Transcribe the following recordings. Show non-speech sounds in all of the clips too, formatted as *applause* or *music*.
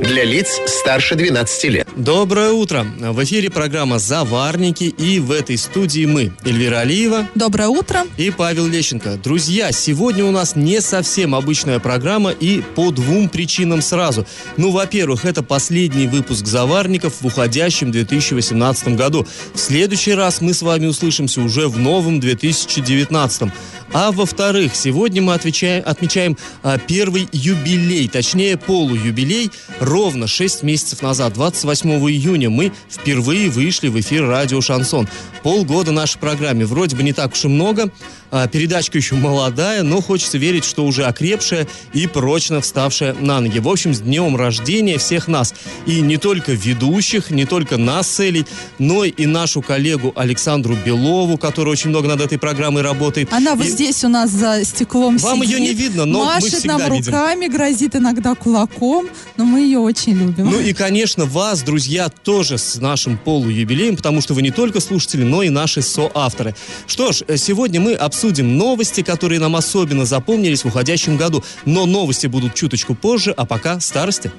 Для лиц старше 12 лет. Доброе утро. В эфире программа «Заварники» и в этой студии мы, Эльвира Алиева. Доброе утро. И Павел Лещенко. Друзья, сегодня у нас не совсем обычная программа и по двум причинам сразу. Ну, во-первых, это последний выпуск «Заварников» в уходящем 2018 году. В следующий раз мы с вами услышимся уже в новом 2019. А во-вторых, сегодня мы отвечаем, отмечаем а, первый юбилей, точнее полуюбилей. Ровно 6 месяцев назад, 28 июня, мы впервые вышли в эфир радио «Шансон». Полгода нашей программе. Вроде бы не так уж и много. А, передачка еще молодая, но хочется верить, что уже окрепшая и прочно вставшая на ноги. В общем, с днем рождения всех нас. И не только ведущих, не только нас с Элей, но и нашу коллегу Александру Белову, которая очень много над этой программой работает. Она И- здесь у нас за стеклом Вам сидит, ее не видно, но мы машет всегда нам видим. руками, грозит иногда кулаком, но мы ее очень любим. Ну и, конечно, вас, друзья, тоже с нашим полуюбилеем, потому что вы не только слушатели, но и наши соавторы. Что ж, э, сегодня мы обсудим новости, которые нам особенно запомнились в уходящем году. Но новости будут чуточку позже, а пока старости.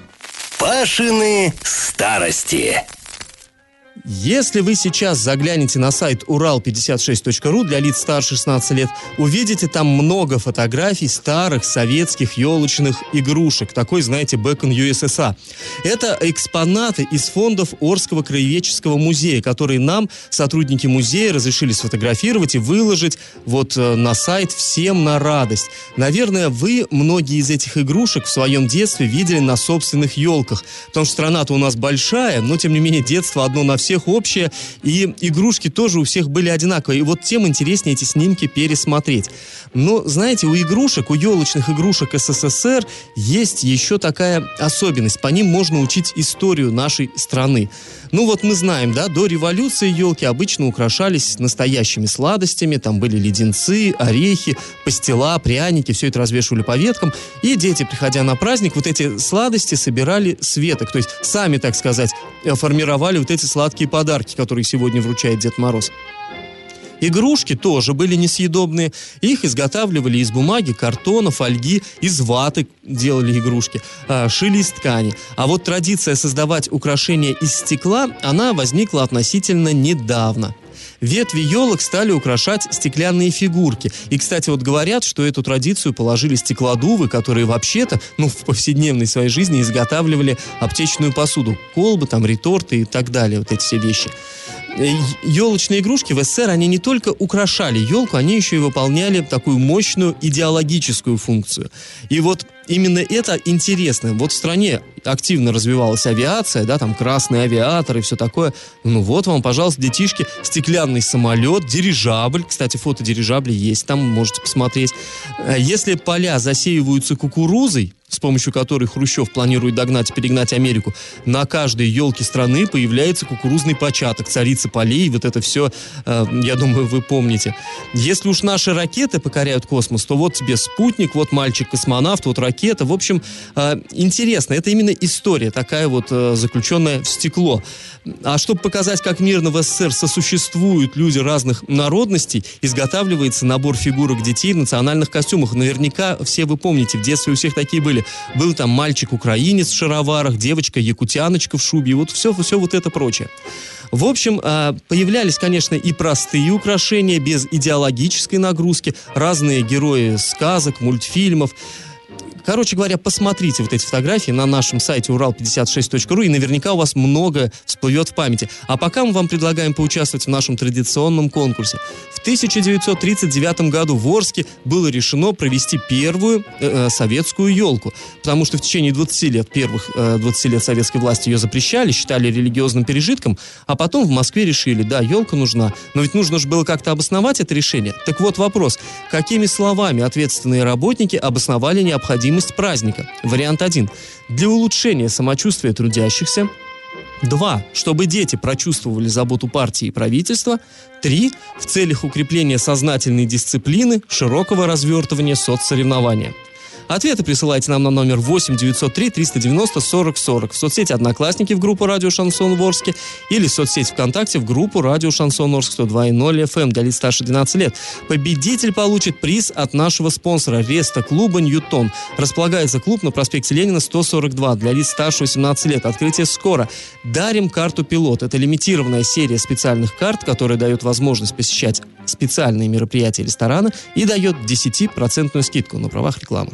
Пашины старости. Если вы сейчас заглянете на сайт урал56.ру для лиц старше 16 лет, увидите там много фотографий старых советских елочных игрушек. Такой, знаете, Бэкон ЮССА. Это экспонаты из фондов Орского краеведческого музея, которые нам, сотрудники музея, разрешили сфотографировать и выложить вот э, на сайт всем на радость. Наверное, вы многие из этих игрушек в своем детстве видели на собственных елках, потому что страна-то у нас большая, но тем не менее детство одно на всех общее, и игрушки тоже у всех были одинаковые. И вот тем интереснее эти снимки пересмотреть. Но, знаете, у игрушек, у елочных игрушек СССР есть еще такая особенность. По ним можно учить историю нашей страны. Ну вот мы знаем, да, до революции елки обычно украшались настоящими сладостями. Там были леденцы, орехи, пастила, пряники. Все это развешивали по веткам. И дети, приходя на праздник, вот эти сладости собирали с веток. То есть сами, так сказать, э, формировали вот эти сладкие подарки, которые сегодня вручает Дед Мороз. Игрушки тоже были несъедобные. Их изготавливали из бумаги, картона, фольги, из ваты делали игрушки, а, шили из ткани. А вот традиция создавать украшения из стекла, она возникла относительно недавно. Ветви елок стали украшать стеклянные фигурки. И, кстати, вот говорят, что эту традицию положили стеклодувы, которые вообще-то, ну, в повседневной своей жизни изготавливали аптечную посуду. Колбы, там, реторты и так далее, вот эти все вещи. Елочные игрушки в СССР, они не только украшали елку, они еще и выполняли такую мощную идеологическую функцию. И вот именно это интересно. Вот в стране активно развивалась авиация, да, там красный авиатор и все такое. Ну вот вам, пожалуйста, детишки, стеклянный самолет, дирижабль. Кстати, фото дирижабля есть, там можете посмотреть. Э, Если поля засеиваются кукурузой, с помощью которой Хрущев планирует догнать и перегнать Америку, на каждой елке страны появляется кукурузный початок, царица полей, вот это все, э, я думаю, вы помните. Если уж наши ракеты покоряют космос, то вот тебе спутник, вот мальчик-космонавт, вот ракета. В общем, э, интересно, это именно история такая вот э, заключенная в стекло. А чтобы показать, как мирно в СССР сосуществуют люди разных народностей, изготавливается набор фигурок детей в национальных костюмах. Наверняка все вы помните, в детстве у всех такие были. Был там мальчик-украинец в шароварах, девочка-якутяночка в шубе, вот все, все вот это прочее. В общем, а, появлялись, конечно, и простые украшения без идеологической нагрузки, разные герои сказок, мультфильмов. Короче говоря, посмотрите вот эти фотографии на нашем сайте урал56.ру, и наверняка у вас многое всплывет в памяти. А пока мы вам предлагаем поучаствовать в нашем традиционном конкурсе. В 1939 году в Орске было решено провести первую э, э, советскую елку, потому что в течение 20 лет, первых э, 20 лет советской власти ее запрещали, считали религиозным пережитком, а потом в Москве решили, да, елка нужна, но ведь нужно же было как-то обосновать это решение. Так вот вопрос, какими словами ответственные работники обосновали необходимость праздника? Вариант 1. Для улучшения самочувствия трудящихся, Два. Чтобы дети прочувствовали заботу партии и правительства. Три. В целях укрепления сознательной дисциплины, широкого развертывания соцсоревнования. Ответы присылайте нам на номер 8 903 390 40 40 в соцсети «Одноклассники» в группу «Радио Шансон Ворске» или в соцсети ВКонтакте в группу «Радио Шансон Орск» 102.0 FM для лиц старше 12 лет. Победитель получит приз от нашего спонсора Реста клуба «Ньютон». Располагается клуб на проспекте Ленина 142 для лиц старше 18 лет. Открытие скоро. Дарим карту «Пилот». Это лимитированная серия специальных карт, которая дает возможность посещать специальные мероприятия ресторана и дает 10% скидку на правах рекламы.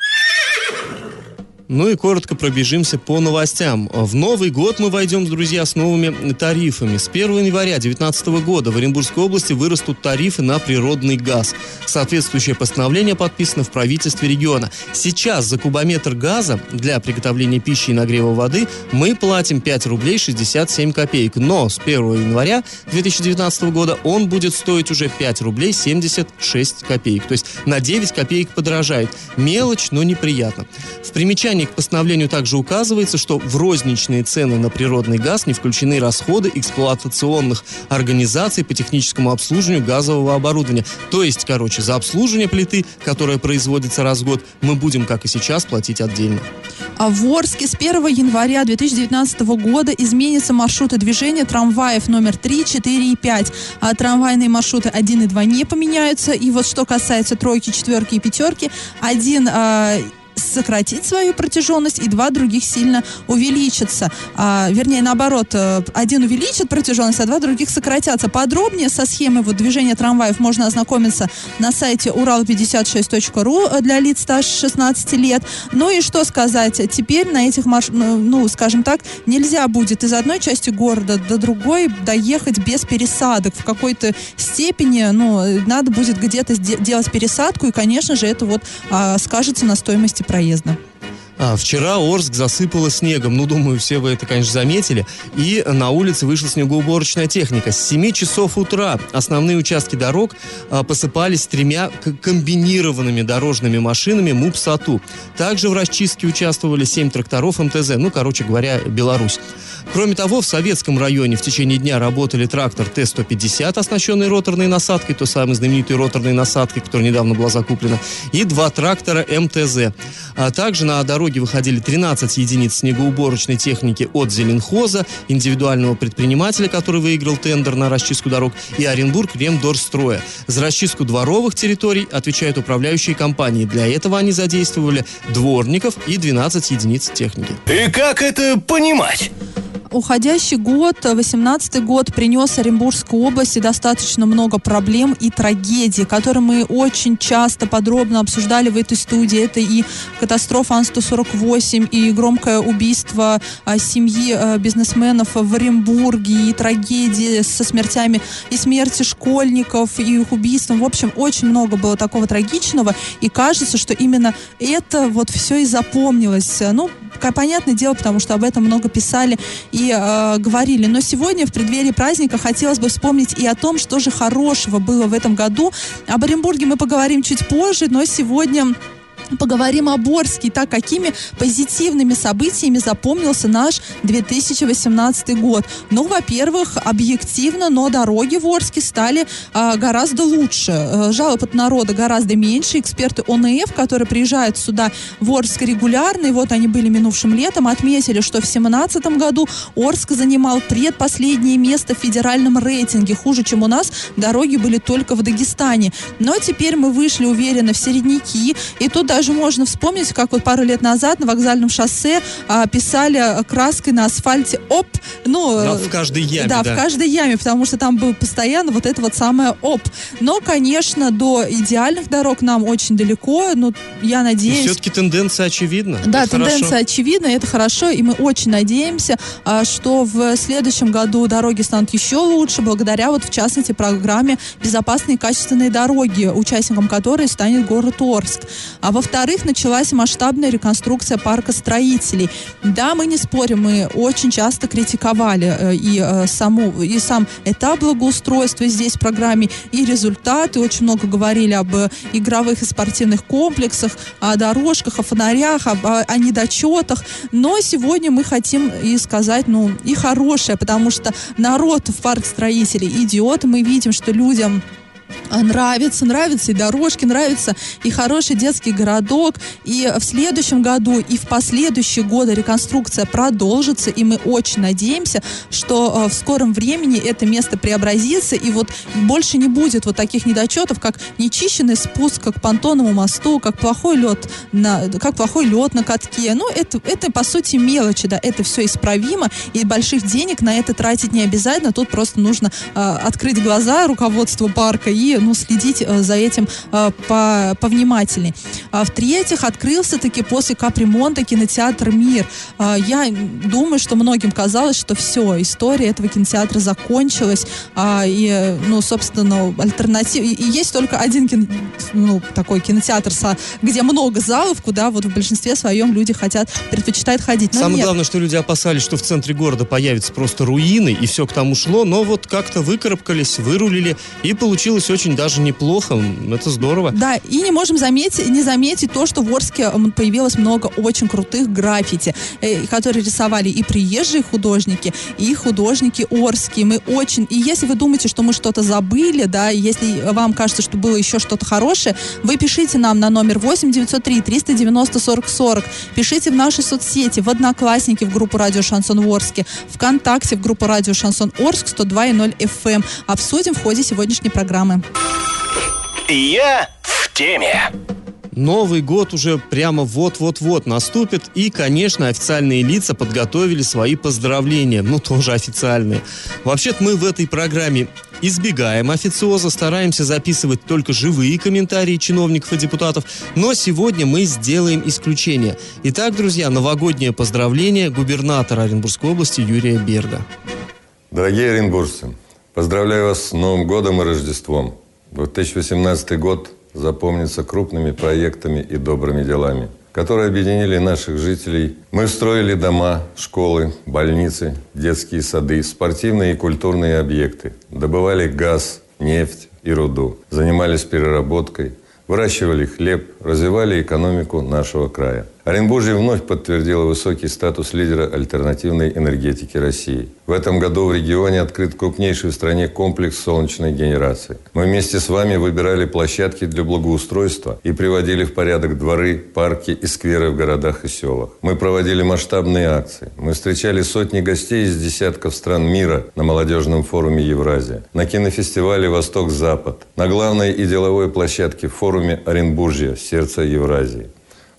Ну и коротко пробежимся по новостям. В Новый год мы войдем, друзья, с новыми тарифами. С 1 января 2019 года в Оренбургской области вырастут тарифы на природный газ. Соответствующее постановление подписано в правительстве региона. Сейчас за кубометр газа для приготовления пищи и нагрева воды мы платим 5 рублей 67 копеек. Но с 1 января 2019 года он будет стоить уже 5 рублей 76 копеек. То есть на 9 копеек подорожает. Мелочь, но неприятно. В примечании к постановлению также указывается, что в розничные цены на природный газ не включены расходы эксплуатационных организаций по техническому обслуживанию газового оборудования. То есть, короче, за обслуживание плиты, которая производится раз в год, мы будем, как и сейчас, платить отдельно. А в Орске с 1 января 2019 года изменятся маршруты движения трамваев номер 3, 4 и 5. А трамвайные маршруты 1 и 2 не поменяются. И вот что касается тройки, четверки и пятерки, один а, сократит свою протяженность, и два других сильно увеличатся. А, вернее, наоборот, э, один увеличит протяженность, а два других сократятся. Подробнее со схемой вот, движения трамваев можно ознакомиться на сайте урал56.ру для лиц старше 16 лет. Ну и что сказать, теперь на этих марш... ну, ну, скажем так, нельзя будет из одной части города до другой доехать без пересадок. В какой-то степени, ну, надо будет где-то делать пересадку, и, конечно же, это вот а, скажется на стоимости проезда. А, вчера Орск засыпало снегом. Ну, думаю, все вы это, конечно, заметили. И на улице вышла снегоуборочная техника. С 7 часов утра основные участки дорог а, посыпались тремя комбинированными дорожными машинами МУП-САТУ. Также в расчистке участвовали 7 тракторов МТЗ. Ну, короче говоря, Беларусь. Кроме того, в Советском районе в течение дня работали трактор Т-150, оснащенный роторной насадкой, той самой знаменитой роторной насадкой, которая недавно была закуплена, и два трактора МТЗ. А также на дороге выходили 13 единиц снегоуборочной техники от Зеленхоза, индивидуального предпринимателя, который выиграл тендер на расчистку дорог, и Оренбург Ремдорстроя. За расчистку дворовых территорий отвечают управляющие компании. Для этого они задействовали дворников и 12 единиц техники. И как это понимать? Уходящий год, 18 год, принес Оренбургской области достаточно много проблем и трагедий, которые мы очень часто подробно обсуждали в этой студии. Это и катастрофа Ан-148, и громкое убийство а, семьи а, бизнесменов в Оренбурге, и трагедии со смертями, и смерти школьников, и их убийством. В общем, очень много было такого трагичного, и кажется, что именно это вот все и запомнилось. Ну, понятное дело, потому что об этом много писали и э, говорили. Но сегодня, в преддверии праздника, хотелось бы вспомнить и о том, что же хорошего было в этом году. Об Оренбурге мы поговорим чуть позже, но сегодня Поговорим о Борске. Так, какими позитивными событиями запомнился наш 2018 год? Ну, во-первых, объективно, но дороги в Орске стали а, гораздо лучше. А, жалоб от народа гораздо меньше. Эксперты ОНФ, которые приезжают сюда в Орск регулярно, и вот они были минувшим летом, отметили, что в 2017 году Орск занимал предпоследнее место в федеральном рейтинге. Хуже, чем у нас, дороги были только в Дагестане. Но теперь мы вышли уверенно в середняки, и тут даже даже можно вспомнить, как вот пару лет назад на вокзальном шоссе а, писали краской на асфальте «Оп». Ну, да, в каждой яме. Да, да, в каждой яме, потому что там был постоянно вот это вот самое «Оп». Но, конечно, до идеальных дорог нам очень далеко, но я надеюсь... все-таки тенденция очевидна. Да, это тенденция хорошо. очевидна, это хорошо, и мы очень надеемся, а, что в следующем году дороги станут еще лучше, благодаря вот, в частности, программе «Безопасные и качественные дороги», участником которой станет город Орск. А во во-вторых, началась масштабная реконструкция парка строителей. Да, мы не спорим, мы очень часто критиковали э, и, э, саму, и сам этап благоустройства здесь в программе, и результаты. Очень много говорили об э, игровых и спортивных комплексах, о дорожках, о фонарях, об, о, о недочетах. Но сегодня мы хотим и сказать, ну, и хорошее, потому что народ в парк строителей идет. Мы видим, что людям Нравится, нравится и дорожки, нравится и хороший детский городок. И в следующем году, и в последующие годы реконструкция продолжится. И мы очень надеемся, что э, в скором времени это место преобразится. И вот больше не будет вот таких недочетов, как нечищенный спуск к понтонному мосту, как плохой лед на, как плохой лед на катке. Ну, это, это по сути мелочи, да, это все исправимо. И больших денег на это тратить не обязательно. Тут просто нужно э, открыть глаза руководству парка и ну, следить э, за этим э, по, повнимательней. А в-третьих, открылся таки после капремонта кинотеатр «Мир». А, я думаю, что многим казалось, что все, история этого кинотеатра закончилась. А, и, ну, собственно, альтернатив... И, есть только один кино... ну, такой кинотеатр, где много залов, куда вот в большинстве своем люди хотят, предпочитают ходить. Но Самое нет. главное, что люди опасались, что в центре города появятся просто руины, и все к тому шло, но вот как-то выкарабкались, вырулили, и получилось очень даже неплохо. Это здорово. Да, и не можем заметить, не заметить то, что в Орске появилось много очень крутых граффити, э, которые рисовали и приезжие художники, и художники орские. Мы очень... И если вы думаете, что мы что-то забыли, да, если вам кажется, что было еще что-то хорошее, вы пишите нам на номер 8 903 390 40 40. Пишите в наши соцсети, в Одноклассники, в группу Радио Шансон в Орске, ВКонтакте, в группу Радио Шансон Орск 102.0 FM. Обсудим в ходе сегодняшней программы. Я в теме. Новый год уже прямо вот-вот-вот наступит, и, конечно, официальные лица подготовили свои поздравления, ну, тоже официальные. Вообще-то мы в этой программе избегаем официоза, стараемся записывать только живые комментарии чиновников и депутатов, но сегодня мы сделаем исключение. Итак, друзья, новогоднее поздравление губернатора Оренбургской области Юрия Берга. Дорогие оренбуржцы, поздравляю вас с Новым годом и Рождеством. 2018 год запомнится крупными проектами и добрыми делами, которые объединили наших жителей. Мы строили дома, школы, больницы, детские сады, спортивные и культурные объекты, добывали газ, нефть и руду, занимались переработкой, выращивали хлеб, развивали экономику нашего края. Оренбуржье вновь подтвердило высокий статус лидера альтернативной энергетики России. В этом году в регионе открыт крупнейший в стране комплекс солнечной генерации. Мы вместе с вами выбирали площадки для благоустройства и приводили в порядок дворы, парки и скверы в городах и селах. Мы проводили масштабные акции. Мы встречали сотни гостей из десятков стран мира на молодежном форуме Евразия, на кинофестивале «Восток-Запад», на главной и деловой площадке форуме Оренбуржья, сердце Евразии.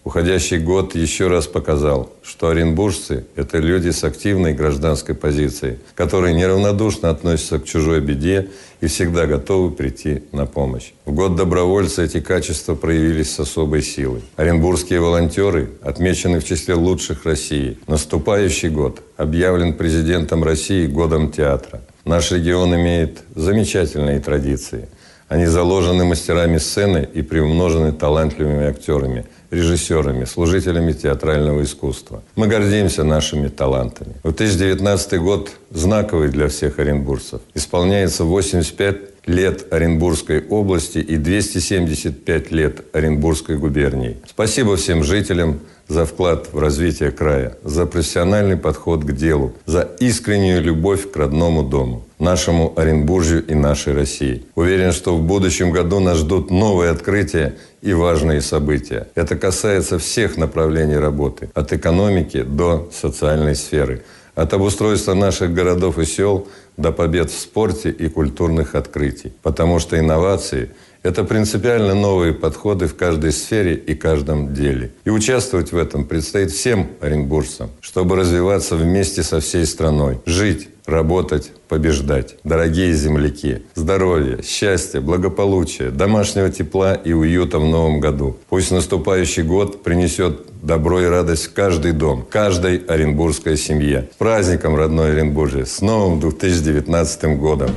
Уходящий год еще раз показал, что оренбуржцы – это люди с активной гражданской позицией, которые неравнодушно относятся к чужой беде и всегда готовы прийти на помощь. В год добровольца эти качества проявились с особой силой. Оренбургские волонтеры отмечены в числе лучших России. Наступающий год объявлен президентом России годом театра. Наш регион имеет замечательные традиции. Они заложены мастерами сцены и приумножены талантливыми актерами – режиссерами, служителями театрального искусства. Мы гордимся нашими талантами. 2019 год знаковый для всех оренбуржцев. Исполняется 85 лет Оренбургской области и 275 лет Оренбургской губернии. Спасибо всем жителям за вклад в развитие края, за профессиональный подход к делу, за искреннюю любовь к родному дому, нашему Оренбуржью и нашей России. Уверен, что в будущем году нас ждут новые открытия и важные события. Это касается всех направлений работы, от экономики до социальной сферы, от обустройства наших городов и сел до побед в спорте и культурных открытий. Потому что инновации – это принципиально новые подходы в каждой сфере и каждом деле. И участвовать в этом предстоит всем оренбуржцам, чтобы развиваться вместе со всей страной, жить, работать, побеждать. Дорогие земляки, здоровья, счастья, благополучия, домашнего тепла и уюта в новом году. Пусть наступающий год принесет добро и радость в каждый дом, каждой оренбургской семье. С праздником, родной Оренбуржье! С новым 2019 годом!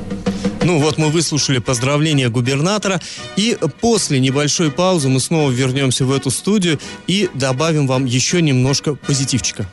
Ну вот мы выслушали поздравления губернатора, и после небольшой паузы мы снова вернемся в эту студию и добавим вам еще немножко позитивчика.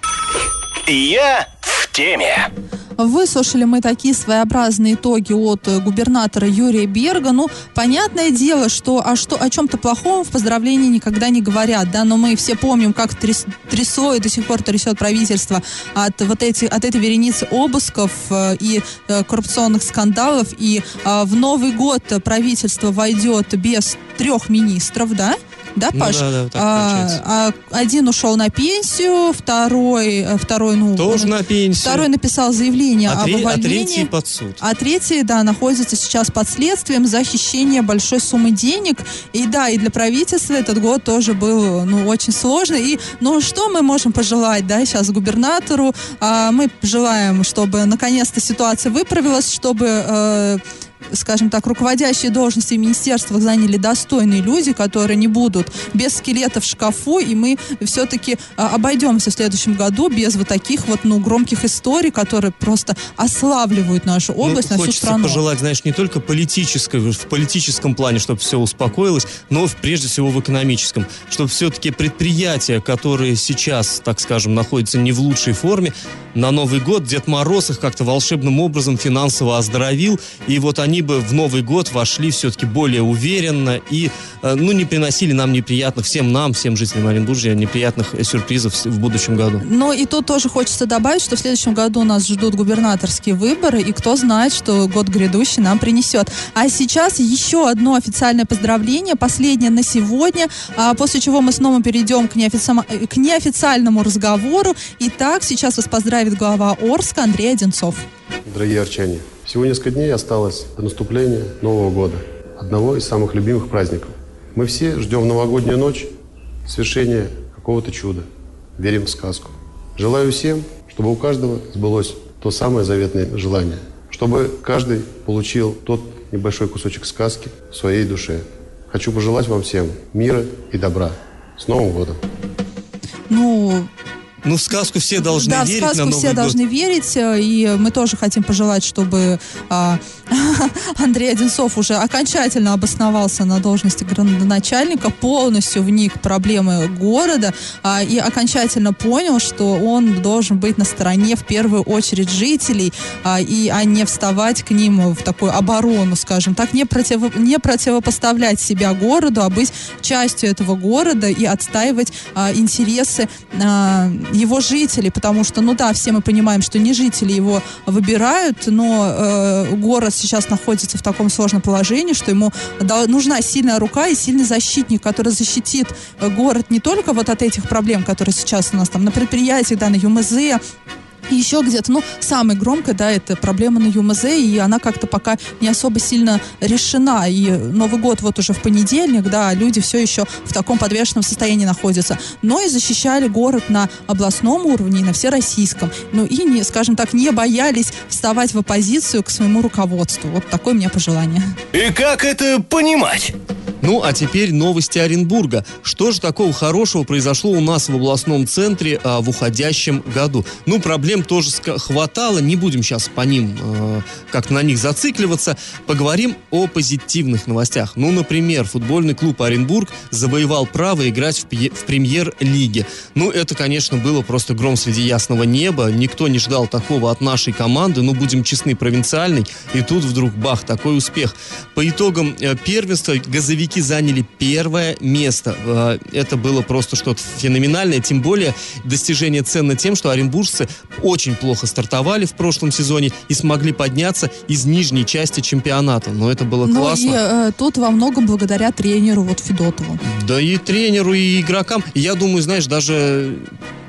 Я в теме. Выслушали мы такие своеобразные итоги от э, губернатора Юрия Берга. Ну, понятное дело, что о, что, о чем-то плохом в поздравлении никогда не говорят, да, но мы все помним, как тряс, трясло и до сих пор трясет правительство от вот эти, от этой вереницы обысков э, и э, коррупционных скандалов. И в Новый год правительство войдет без трех министров, да, да, Ну Паш? да, да, так а, а один ушел на пенсию, второй, э, второй, ну, Тоже он- на пенсию. второй написал заявление а, об тре- а увольнении. третий под суд. А третий, да, находится сейчас под следствием за хищение большой суммы денег. И да, и для правительства этот год тоже был, ну, очень сложный. И, ну, что мы можем пожелать, да, сейчас губернатору? А, мы желаем, чтобы наконец-то ситуация выправилась, чтобы... э, скажем так, руководящие должности в министерствах заняли достойные люди, которые не будут без скелета в шкафу, и мы все-таки обойдемся в следующем году без вот таких вот, ну, громких историй, которые просто ославливают нашу область ну, на всю хочется страну. пожелать, знаешь, не только политической, в политическом плане, чтобы все успокоилось, но прежде всего в экономическом, чтобы все-таки предприятия, которые сейчас, так скажем, находятся не в лучшей форме, на Новый год Дед Мороз их как-то волшебным образом финансово оздоровил, и вот они бы в Новый год вошли все-таки более уверенно и, э, ну, не приносили нам неприятных, всем нам, всем жителям Оренбуржья, неприятных э, сюрпризов в будущем году. Но и тут тоже хочется добавить, что в следующем году нас ждут губернаторские выборы, и кто знает, что год грядущий нам принесет. А сейчас еще одно официальное поздравление, последнее на сегодня, а после чего мы снова перейдем к, неофициам- э, к неофициальному разговору. Итак, сейчас вас поздравит глава Орска Андрей Одинцов. Дорогие арчане, всего несколько дней осталось до наступления Нового года, одного из самых любимых праздников. Мы все ждем новогоднюю ночь свершения какого-то чуда, верим в сказку. Желаю всем, чтобы у каждого сбылось то самое заветное желание, чтобы каждый получил тот небольшой кусочек сказки в своей душе. Хочу пожелать вам всем мира и добра. С Новым годом! Ну, Ну, в сказку все должны да, в верить на сказку Новый все год. должны верить, э, и мы тоже хотим пожелать, чтобы а, *laughs* Андрей Одинцов уже окончательно обосновался на должности градоначальника, полностью вник в проблемы города а, и окончательно понял, что он должен быть на стороне в первую очередь жителей, а, и, а не вставать к ним в такую оборону, скажем так, не, противо- не противопоставлять себя городу, а быть частью этого города и отстаивать а, интересы а, его жителей, потому что, ну да, все мы понимаем, что не жители его выбирают, но э, город сейчас находится в таком сложном положении, что ему нужна сильная рука и сильный защитник, который защитит э, город не только вот от этих проблем, которые сейчас у нас там на предприятиях, да, на ЮМЗ, и еще где-то, ну, самое громкое, да, это проблема на ЮМЗ, и она как-то пока не особо сильно решена. И Новый год вот уже в понедельник, да, люди все еще в таком подвешенном состоянии находятся. Но и защищали город на областном уровне и на всероссийском. Ну и, не, скажем так, не боялись вставать в оппозицию к своему руководству. Вот такое мне пожелание. И как это понимать? Ну, а теперь новости Оренбурга. Что же такого хорошего произошло у нас в областном центре а, в уходящем году? Ну, проблем тоже хватало, не будем сейчас по ним э, как-то на них зацикливаться. Поговорим о позитивных новостях. Ну, например, футбольный клуб Оренбург завоевал право играть в, в премьер-лиге. Ну, это, конечно, было просто гром среди ясного неба. Никто не ждал такого от нашей команды. Ну, будем честны, провинциальной. И тут вдруг, бах, такой успех. По итогам э, первенства газовики заняли первое место. Э, Это было просто что-то феноменальное. Тем более достижение ценно тем, что оренбуржцы очень плохо стартовали в прошлом сезоне и смогли подняться из нижней части чемпионата. Но это было Ну классно. и э, тут во многом благодаря тренеру вот Федотову. Да и тренеру, и игрокам. Я думаю, знаешь, даже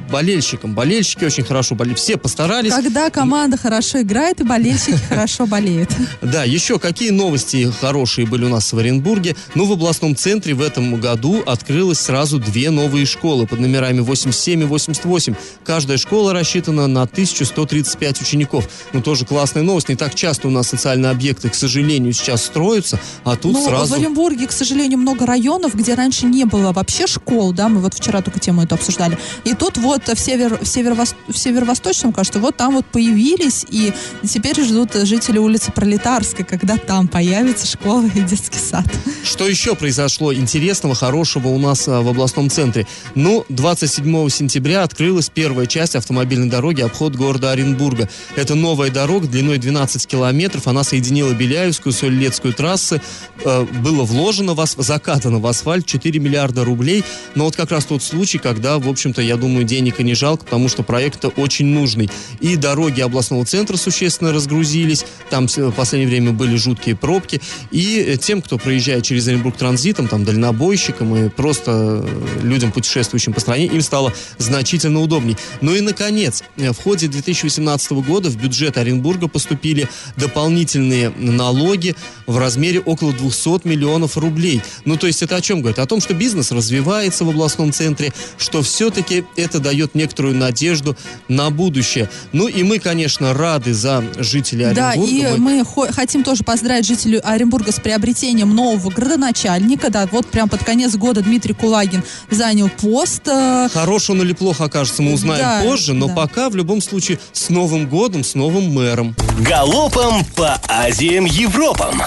болельщикам. Болельщики очень хорошо болели. Все постарались. Когда команда хорошо играет и болельщики *laughs* хорошо болеют. Да, еще какие новости хорошие были у нас в Оренбурге? Ну, в областном центре в этом году открылось сразу две новые школы под номерами 87 и 88. Каждая школа рассчитана на 1135 учеников. Ну, тоже классная новость. Не так часто у нас социальные объекты, к сожалению, сейчас строятся, а тут сразу... в Оренбурге, к сожалению, много районов, где раньше не было вообще школ, да, мы вот вчера только тему эту обсуждали. И тут вот вот в, север, в, северо-вос- в северо-восточном, кажется, вот там вот появились, и теперь ждут жители улицы Пролетарской, когда там появится школа и детский сад. Что еще произошло интересного, хорошего у нас а, в областном центре? Ну, 27 сентября открылась первая часть автомобильной дороги обход города Оренбурга. Это новая дорога длиной 12 километров. Она соединила Беляевскую, Соль-Лецкую трассы. Э, было вложено, в ас- закатано в асфальт 4 миллиарда рублей. Но вот как раз тот случай, когда, в общем-то, я думаю, денег и не жалко, потому что проект очень нужный. И дороги областного центра существенно разгрузились. Там в последнее время были жуткие пробки. И э, тем, кто проезжает через Оренбург транзитом, там, дальнобойщикам и просто э, людям, путешествующим по стране, им стало значительно удобней. Ну и, наконец, э, в ходе 2018 года в бюджет Оренбурга поступили дополнительные налоги в размере около 200 миллионов рублей. Ну, то есть это о чем говорит? О том, что бизнес развивается в областном центре, что все-таки это дает некоторую надежду на будущее. Ну и мы, конечно, рады за жителей Да, Оренбурга. и мы хо- хотим тоже поздравить жителей Оренбурга с приобретением нового градоначальника. Да, вот прям под конец года Дмитрий Кулагин занял пост. э, Хорош он или плохо окажется, мы узнаем Да, позже, но да. пока в любом случае с Новым годом, с новым мэром. Галопом по Азиям Европам.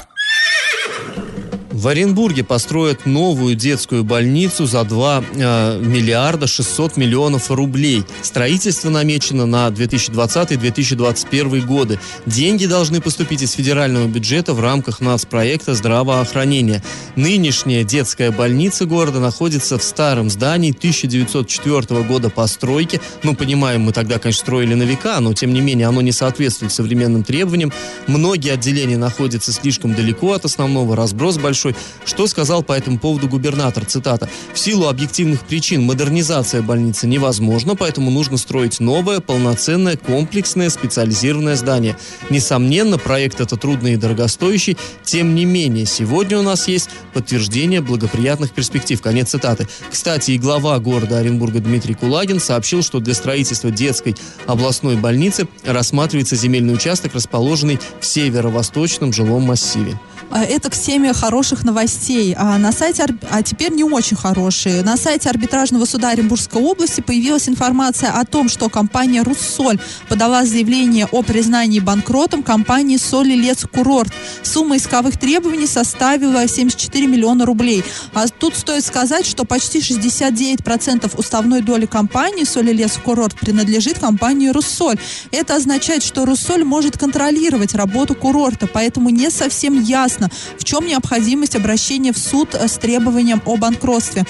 В Оренбурге построят новую детскую больницу за 2 э, миллиарда 600 миллионов рублей. Строительство намечено на 2020-2021 годы. Деньги должны поступить из федерального бюджета в рамках нацпроекта здравоохранения. Нынешняя детская больница города находится в старом здании 1904 года постройки. Ну, понимаем, мы тогда, конечно, строили на века, но, тем не менее, оно не соответствует современным требованиям. Многие отделения находятся слишком далеко от основного, разброс большой. Что сказал по этому поводу губернатор? Цитата. «В силу объективных причин модернизация больницы невозможна, поэтому нужно строить новое, полноценное, комплексное, специализированное здание. Несомненно, проект это трудный и дорогостоящий, тем не менее, сегодня у нас есть подтверждение благоприятных перспектив». Конец цитаты. Кстати, и глава города Оренбурга Дмитрий Кулагин сообщил, что для строительства детской областной больницы рассматривается земельный участок, расположенный в северо-восточном жилом массиве. А, Это к теме хороших новостей. А на сайте, а теперь не очень хорошие. На сайте арбитражного суда Оренбургской области появилась информация о том, что компания «Руссоль» подала заявление о признании банкротом компании «Соль и Лес Курорт». Сумма исковых требований составила 74 миллиона рублей. А тут стоит сказать, что почти 69% уставной доли компании «Соль и Лес Курорт» принадлежит компании «Руссоль». Это означает, что «Руссоль» может контролировать работу курорта, поэтому не совсем ясно, в чем необходимость обращения в суд э, с требованием о банкротстве.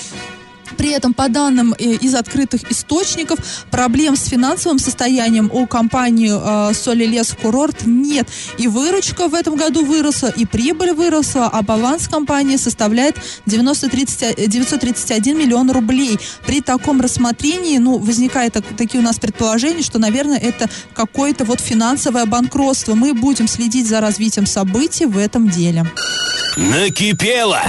При этом, по данным э, из открытых источников, проблем с финансовым состоянием у компании э, «Соль и лес курорт» нет. И выручка в этом году выросла, и прибыль выросла, а баланс компании составляет 90 30 931 миллион рублей. При таком рассмотрении, ну, возникает так- такие у нас предположения, что, наверное, это какое-то вот финансовое банкротство. Мы будем следить за развитием событий в этом деле. Накипело!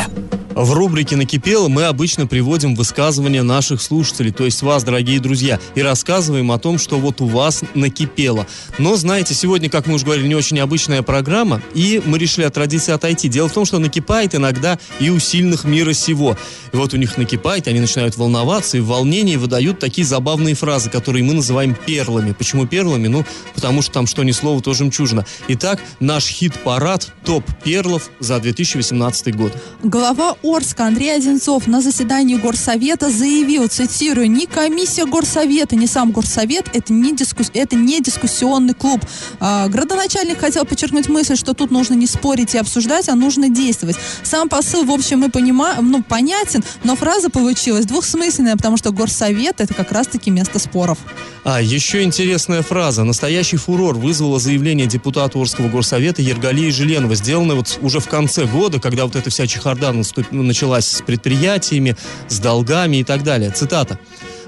В рубрике «Накипело» мы обычно приводим высказывания наших слушателей, то есть вас, дорогие друзья, и рассказываем о том, что вот у вас накипело. Но, знаете, сегодня, как мы уже говорили, не очень обычная программа, и мы решили от традиции отойти. Дело в том, что накипает иногда и у сильных мира сего. И вот у них накипает, они начинают волноваться, и в волнении выдают такие забавные фразы, которые мы называем перлами. Почему перлами? Ну, потому что там что ни слово, то жемчужина. Итак, наш хит-парад топ перлов за 2018 год. Глава Орска Андрей Одинцов на заседании Горсовета заявил, цитирую, «Ни комиссия Горсовета, ни сам Горсовет – это не, дискус... это не дискуссионный клуб». А, градоначальник хотел подчеркнуть мысль, что тут нужно не спорить и обсуждать, а нужно действовать. Сам посыл, в общем, мы понимаем, ну, понятен, но фраза получилась двухсмысленная, потому что Горсовет – это как раз-таки место споров. А, еще интересная фраза. Настоящий фурор вызвало заявление депутата Орского горсовета Ергалии Желенова, сделанное вот уже в конце года, когда вот эта вся чехарда наступ- началась с предприятиями, с долгами и так далее. Цитата.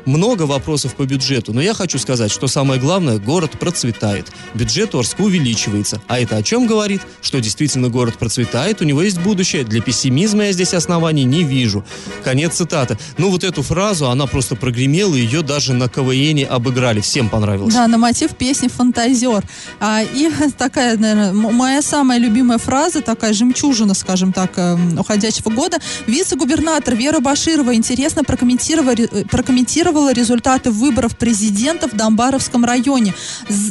Много вопросов по бюджету, но я хочу сказать, что самое главное, город процветает. Бюджет Орска увеличивается. А это о чем говорит? Что действительно город процветает, у него есть будущее. Для пессимизма я здесь оснований не вижу. Конец цитаты. Ну вот эту фразу, она просто прогремела, ее даже на КВН обыграли. Всем понравилось. Да, на мотив песни «Фантазер». А, и *laughs* такая, наверное, моя самая любимая фраза, такая жемчужина, скажем так, эм, уходящего года. Вице-губернатор Вера Баширова интересно прокомментировала, э, прокомментировала прокомментировала результаты выборов президента в Домбаровском районе.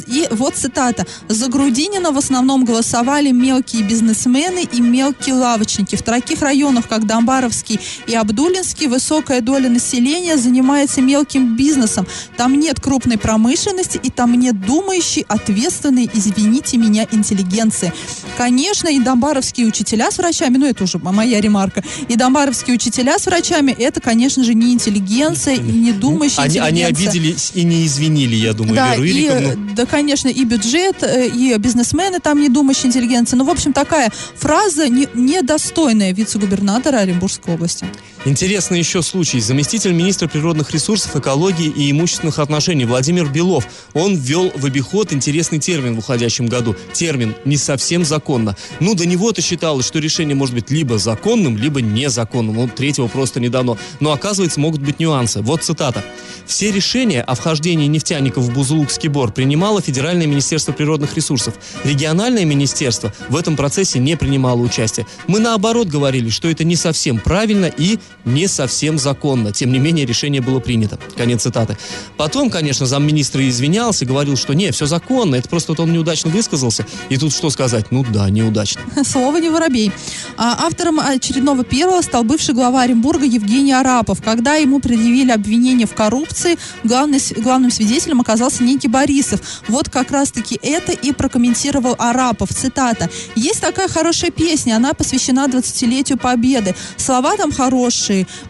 И вот цитата. «За Грудинина в основном голосовали мелкие бизнесмены и мелкие лавочники. В таких районах, как Домбаровский и Абдулинский, высокая доля населения занимается мелким бизнесом. Там нет крупной промышленности и там нет думающей, ответственной, извините меня, интеллигенции. Конечно, и домбаровские учителя с врачами, ну это уже моя ремарка, и домбаровские учителя с врачами, это, конечно же, не интеллигенция и не думающая Они, они обиделись и не извинили, я думаю, Да, Веру и, Ириковну. да, конечно, и бюджет, э, и бизнесмены там не думающие интеллигенции. Ну, в общем, такая фраза не- недостойная вице-губернатора Оренбургской области. Интересный еще случай. Заместитель министра природных ресурсов, экологии и имущественных отношений Владимир Белов. Он ввел в обиход интересный термин в уходящем году. Термин «не совсем законно». Ну, до него-то считалось, что решение может быть либо законным, либо незаконным. Ну, третьего просто не дано. Но, оказывается, могут быть нюансы. Вот цитата. «Все решения о вхождении нефтяников в Бузулукский бор принимало Федеральное министерство природных ресурсов. Региональное министерство в этом процессе не принимало участие. Мы, наоборот, говорили, что это не совсем правильно и не совсем законно. Тем не менее, решение было принято. Конец цитаты. Потом, конечно, замминистра извинялся, говорил, что не, все законно, это просто вот он неудачно высказался. И тут что сказать? Ну да, неудачно. *laughs* Слово не воробей. А автором очередного первого стал бывший глава Оренбурга Евгений Арапов. Когда ему предъявили обвинение в коррупции, главный главным свидетелем оказался некий Борисов. Вот как раз-таки это и прокомментировал Арапов. Цитата. «Есть такая хорошая песня, она посвящена 20-летию Победы. Слова там хорошие.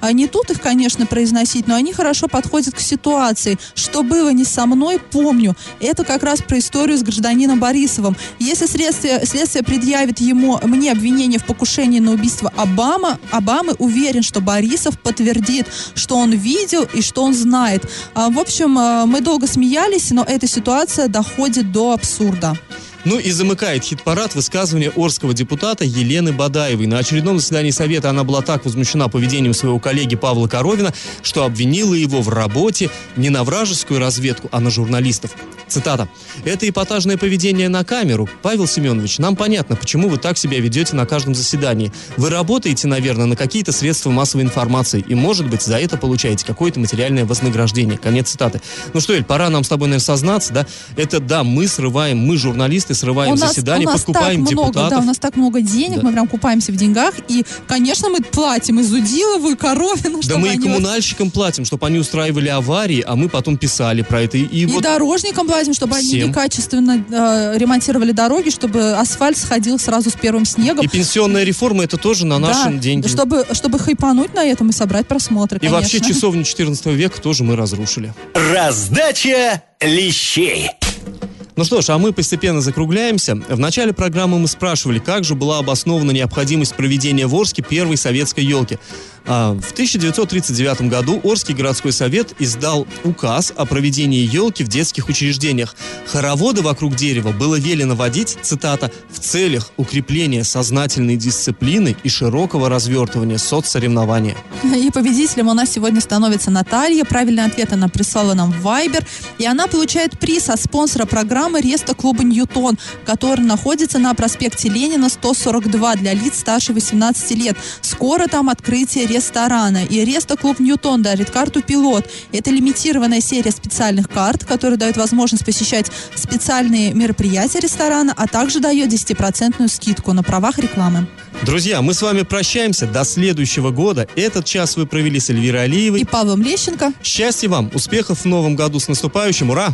А не тут их, конечно, произносить, но они хорошо подходят к ситуации. Что было не со мной, помню. Это как раз про историю с гражданином Борисовым. Если следствие, следствие предъявит ему, мне обвинение в покушении на убийство Обама, Обамы, уверен, что Борисов подтвердит, что он видел и что он знает. А, в общем, а, мы долго смеялись, но эта ситуация доходит до абсурда. Ну и замыкает хит-парад высказывание орского депутата Елены Бадаевой. На очередном заседании Совета она была так возмущена поведением своего коллеги Павла Коровина, что обвинила его в работе не на вражескую разведку, а на журналистов. Цитата. «Это эпатажное поведение на камеру. Павел Семенович, нам понятно, почему вы так себя ведете на каждом заседании. Вы работаете, наверное, на какие-то средства массовой информации, и, может быть, за это получаете какое-то материальное вознаграждение». Конец цитаты. Ну что, Эль, пора нам с тобой, наверное, сознаться, да? Это, да, мы срываем, мы, журналисты, срываем у нас, заседания, у нас подкупаем так много, депутатов. да, у нас так много денег, Да. мы прям купаемся в деньгах, и, конечно, мы платим и Зудилову, и Коровину, Да мы и они коммунальщикам платим, чтобы они устраивали аварии, а мы потом писали про это. И, и И вот дорожникам платим, чтобы они Всем. некачественно э, ремонтировали дороги, чтобы асфальт сходил сразу с первым снегом. и пенсионная реформа это тоже на наши Да, деньги. Чтобы, чтобы хайпануть на этом и собрать просмотры, И конечно. вообще часовню 14 века тоже мы разрушили. Раздача лещей. Ну что ж, а мы постепенно закругляемся. В начале программы мы спрашивали, как же была обоснована необходимость проведения в Орске первой советской елки. А, в 1939 году Орский городской совет издал указ о проведении елки в детских учреждениях. Хороводы вокруг дерева было велено водить, цитата, «в целях укрепления сознательной дисциплины и широкого развертывания соцсоревнования». И победителем у нас сегодня становится Наталья. Правильный ответ она прислала нам в Viber. И она получает приз от спонсора программы Реста клуба Ньютон, который находится на проспекте Ленина 142 для лиц старше 18 лет. Скоро там открытие ресторана. И Реста клуб Ньютон дарит карту «Пилот». Это лимитированная серия специальных карт, которая дает возможность посещать специальные мероприятия ресторана, а также дает 10% скидку на правах рекламы. Друзья, мы с вами прощаемся до следующего года. Этот час вы провели с Эльвирой Алиевой. И Павлом Лещенко. Счастья вам, успехов в новом году с наступающим, ура!